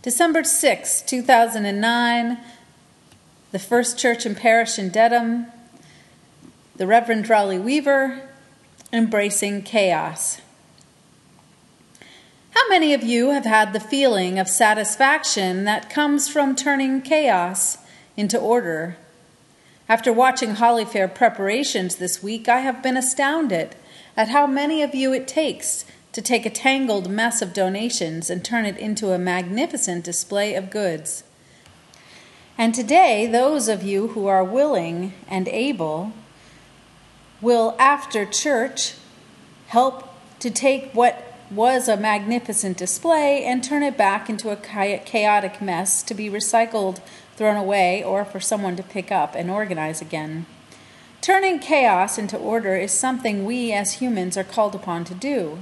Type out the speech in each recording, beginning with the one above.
December 6, 2009, the First Church and Parish in Dedham, the Reverend Rali Weaver, Embracing Chaos. How many of you have had the feeling of satisfaction that comes from turning chaos into order? After watching Holly Fair preparations this week, I have been astounded at how many of you it takes to take a tangled mess of donations and turn it into a magnificent display of goods. And today, those of you who are willing and able will, after church, help to take what was a magnificent display and turn it back into a chaotic mess to be recycled, thrown away, or for someone to pick up and organize again. Turning chaos into order is something we as humans are called upon to do.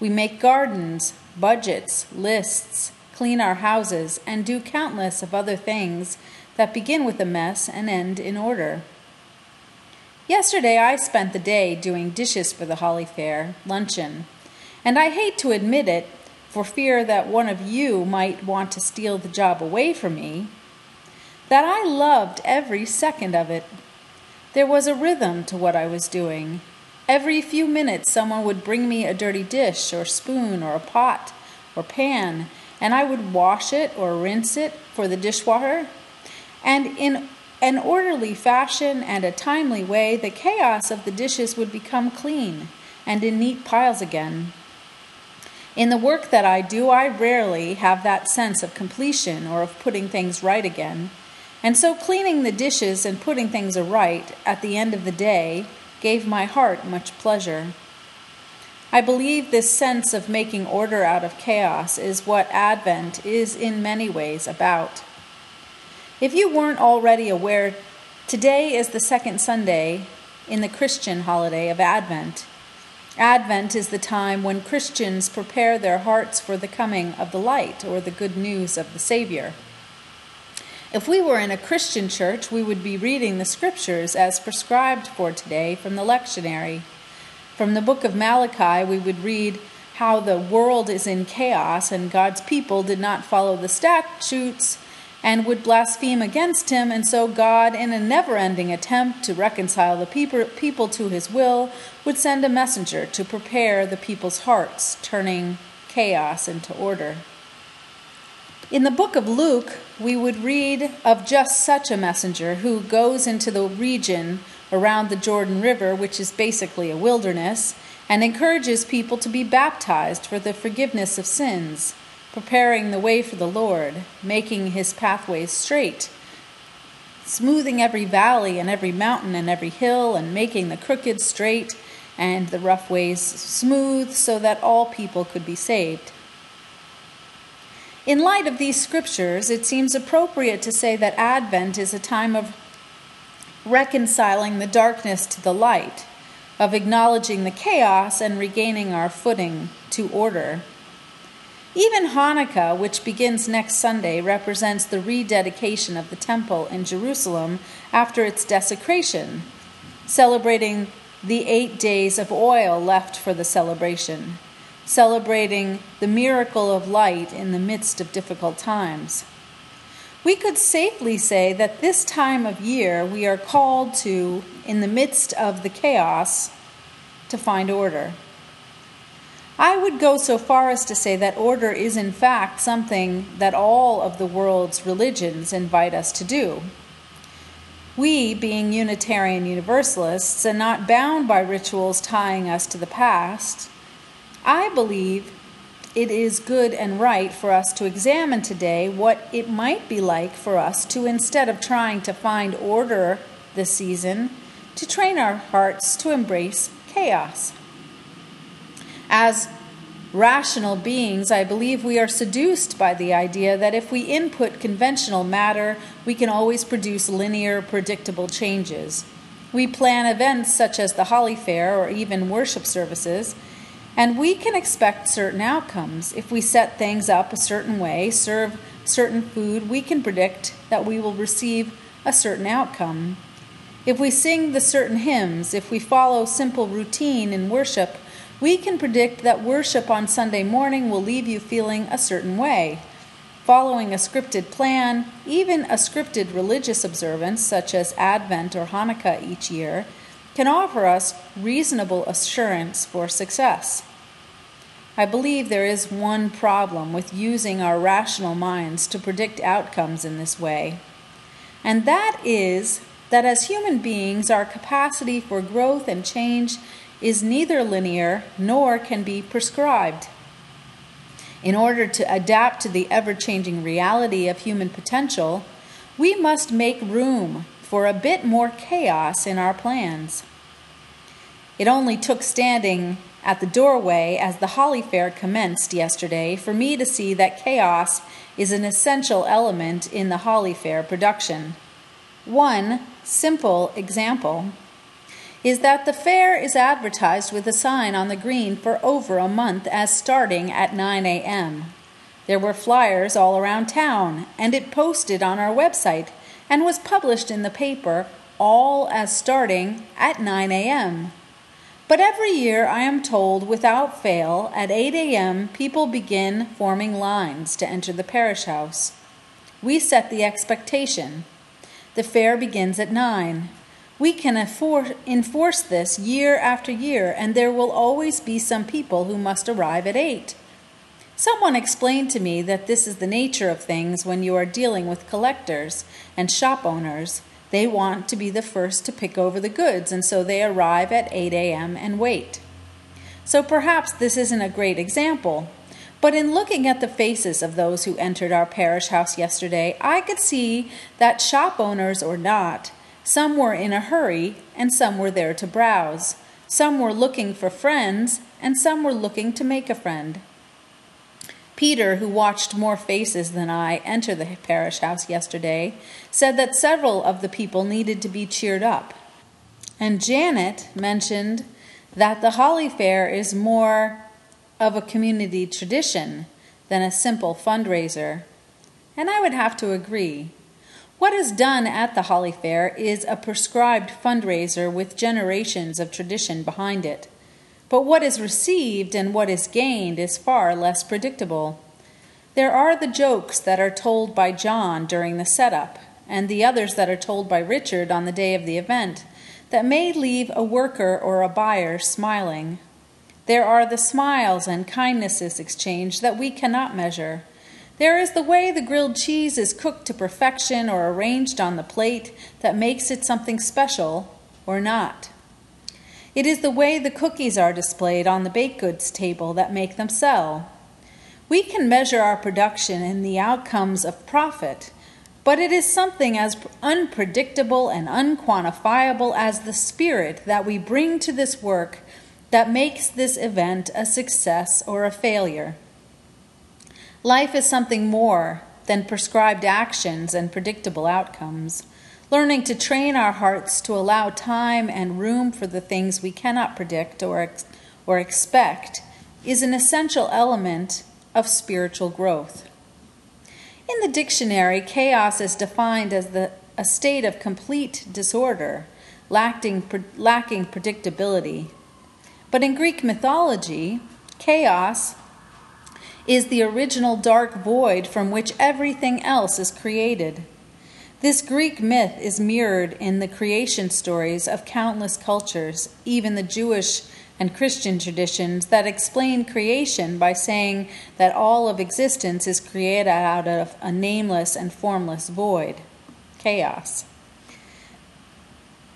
We make gardens, budgets, lists, clean our houses, and do countless of other things that begin with a mess and end in order. Yesterday I spent the day doing dishes for the Holly Fair luncheon, and I hate to admit it for fear that one of you might want to steal the job away from me, that I loved every second of it. There was a rhythm to what I was doing, Every few minutes, someone would bring me a dirty dish or spoon or a pot or pan, and I would wash it or rinse it for the dishwater. And in an orderly fashion and a timely way, the chaos of the dishes would become clean and in neat piles again. In the work that I do, I rarely have that sense of completion or of putting things right again. And so, cleaning the dishes and putting things right at the end of the day gave my heart much pleasure. I believe this sense of making order out of chaos is what Advent is in many ways about. If you weren't already aware, today is the second Sunday in the Christian holiday of Advent. Advent is the time when Christians prepare their hearts for the coming of the light or the good news of the Savior. If we were in a Christian church, we would be reading the scriptures as prescribed for today from the lectionary. From the book of Malachi, we would read how the world is in chaos and God's people did not follow the statutes and would blaspheme against him, and so God, in a never ending attempt to reconcile the people to his will, would send a messenger to prepare the people's hearts, turning chaos into order. In the book of Luke, we would read of just such a messenger who goes into the region around the Jordan River, which is basically a wilderness, and encourages people to be baptized for the forgiveness of sins, preparing the way for the Lord, making his pathways straight, smoothing every valley and every mountain and every hill, and making the crooked straight and the rough ways smooth so that all people could be saved. In light of these scriptures, it seems appropriate to say that Advent is a time of reconciling the darkness to the light, of acknowledging the chaos and regaining our footing to order. Even Hanukkah, which begins next Sunday, represents the rededication of the temple in Jerusalem after its desecration, celebrating the eight days of oil left for the celebration celebrating the miracle of light in the midst of difficult times. We could safely say that this time of year we are called to, in the midst of the chaos, to find order. I would go so far as to say that order is, in fact, something that all of the world's religions invite us to do. We, being Unitarian Universalists and not bound by rituals tying us to the past, I believe it is good and right for us to examine today what it might be like for us to, instead of trying to find order this season, to train our hearts to embrace chaos. As rational beings, I believe we are seduced by the idea that if we input conventional matter, we can always produce linear, predictable changes. We plan events such as the Holly Fair or even worship services and we can expect certain outcomes. If we set things up a certain way, serve certain food, we can predict that we will receive a certain outcome. If we sing the certain hymns, if we follow simple routine in worship, we can predict that worship on Sunday morning will leave you feeling a certain way. following a scripted plan, even a scripted religious observance such as Advent or Hanukkah each year, can offer us reasonable assurance for success. I believe there is one problem with using our rational minds to predict outcomes in this way, and that is that as human beings, our capacity for growth and change is neither linear nor can be prescribed. In order to adapt to the ever changing reality of human potential, we must make room for a bit more chaos in our plans. It only took standing at the doorway as the Holly Fair commenced yesterday for me to see that chaos is an essential element in the Holly Fair production. One simple example is that the fair is advertised with a sign on the green for over a month as starting at 9 a.m. There were flyers all around town, and it posted on our website and was published in the paper all as starting at 9 a.m. But every year, I am told without fail, at 8 a.m., people begin forming lines to enter the parish house. We set the expectation. The fair begins at 9. We can enforce this year after year, and there will always be some people who must arrive at 8. Someone explained to me that this is the nature of things when you are dealing with collectors and shop owners. They want to be the first to pick over the goods, and so they arrive at 8 a.m. and wait. So perhaps this isn't a great example, but in looking at the faces of those who entered our parish house yesterday, I could see that shop owners or not, some were in a hurry, and some were there to browse. Some were looking for friends, and some were looking to make a friend. Peter, who watched more faces than I enter the parish house yesterday, said that several of the people needed to be cheered up. And Janet mentioned that the Holly Fair is more of a community tradition than a simple fundraiser. And I would have to agree. What is done at the Holly Fair is a prescribed fundraiser with generations of tradition behind it. But what is received and what is gained is far less predictable. There are the jokes that are told by John during the setup, and the others that are told by Richard on the day of the event, that may leave a worker or a buyer smiling. There are the smiles and kindnesses exchanged that we cannot measure. There is the way the grilled cheese is cooked to perfection or arranged on the plate that makes it something special or not. It is the way the cookies are displayed on the baked goods table that make them sell. We can measure our production in the outcomes of profit, but it is something as unpredictable and unquantifiable as the spirit that we bring to this work that makes this event a success or a failure. Life is something more than prescribed actions and predictable outcomes. Learning to train our hearts to allow time and room for the things we cannot predict or, ex- or expect is an essential element of spiritual growth. In the dictionary, chaos is defined as the, a state of complete disorder, lacking, lacking predictability. But in Greek mythology, chaos is the original dark void from which everything else is created. This Greek myth is mirrored in the creation stories of countless cultures, even the Jewish and Christian traditions that explain creation by saying that all of existence is created out of a nameless and formless void, chaos.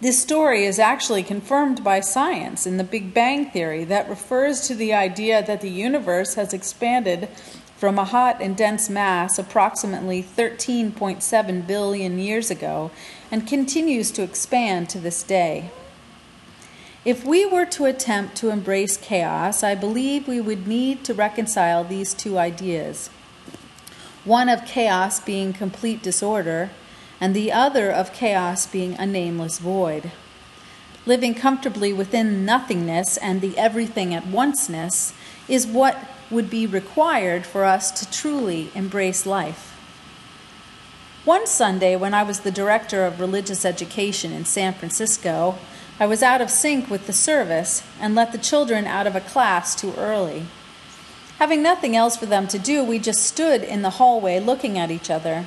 This story is actually confirmed by science in the Big Bang Theory that refers to the idea that the universe has expanded from a hot and dense mass approximately 13.7 billion years ago and continues to expand to this day. If we were to attempt to embrace chaos, I believe we would need to reconcile these two ideas one of chaos being complete disorder and the other of chaos being a nameless void. Living comfortably within nothingness and the everything at onceness is what would be required for us to truly embrace life. One Sunday, when I was the director of religious education in San Francisco, I was out of sync with the service and let the children out of a class too early. Having nothing else for them to do, we just stood in the hallway looking at each other.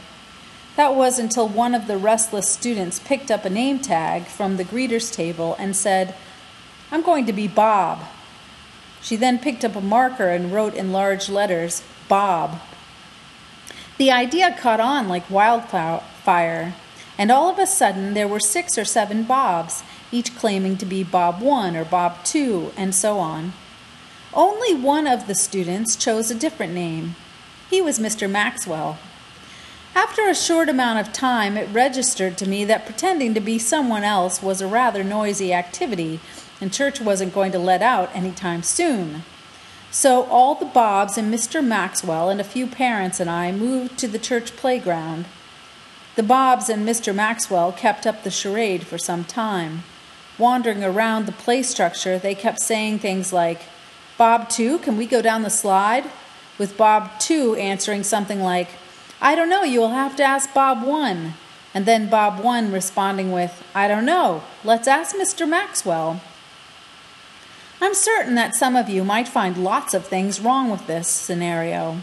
That was until one of the restless students picked up a name tag from the greeter's table and said, I'm going to be Bob. She then picked up a marker and wrote in large letters, Bob. The idea caught on like wildfire, and all of a sudden there were six or seven Bobs, each claiming to be Bob 1 or Bob 2, and so on. Only one of the students chose a different name. He was Mr. Maxwell. After a short amount of time, it registered to me that pretending to be someone else was a rather noisy activity, and church wasn't going to let out any time soon. So all the Bobs and Mr. Maxwell and a few parents and I moved to the church playground. The Bobs and Mr. Maxwell kept up the charade for some time. Wandering around the play structure, they kept saying things like, Bob 2, can we go down the slide? With Bob 2 answering something like, I don't know, you will have to ask Bob 1. And then Bob 1 responding with, I don't know, let's ask Mr. Maxwell. I'm certain that some of you might find lots of things wrong with this scenario.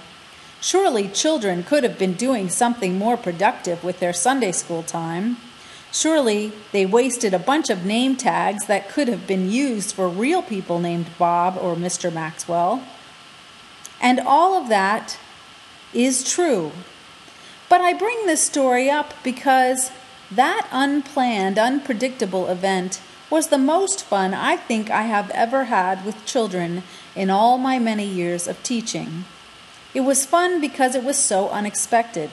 Surely children could have been doing something more productive with their Sunday school time. Surely they wasted a bunch of name tags that could have been used for real people named Bob or Mr. Maxwell. And all of that is true. But I bring this story up because that unplanned, unpredictable event was the most fun I think I have ever had with children in all my many years of teaching. It was fun because it was so unexpected.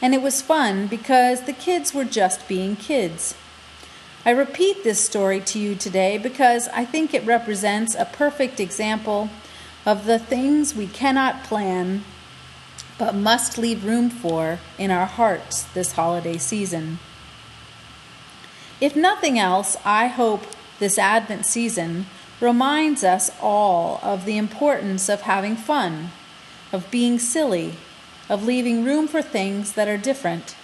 And it was fun because the kids were just being kids. I repeat this story to you today because I think it represents a perfect example of the things we cannot plan but must leave room for in our hearts this holiday season. If nothing else, I hope this Advent season reminds us all of the importance of having fun, of being silly, of leaving room for things that are different.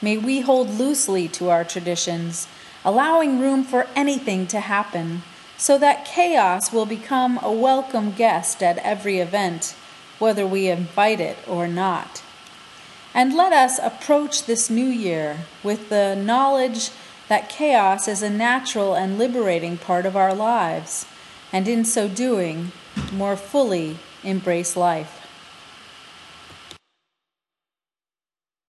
May we hold loosely to our traditions, allowing room for anything to happen, so that chaos will become a welcome guest at every event, whether we invite it or not. And let us approach this new year with the knowledge that chaos is a natural and liberating part of our lives, and in so doing, more fully embrace life.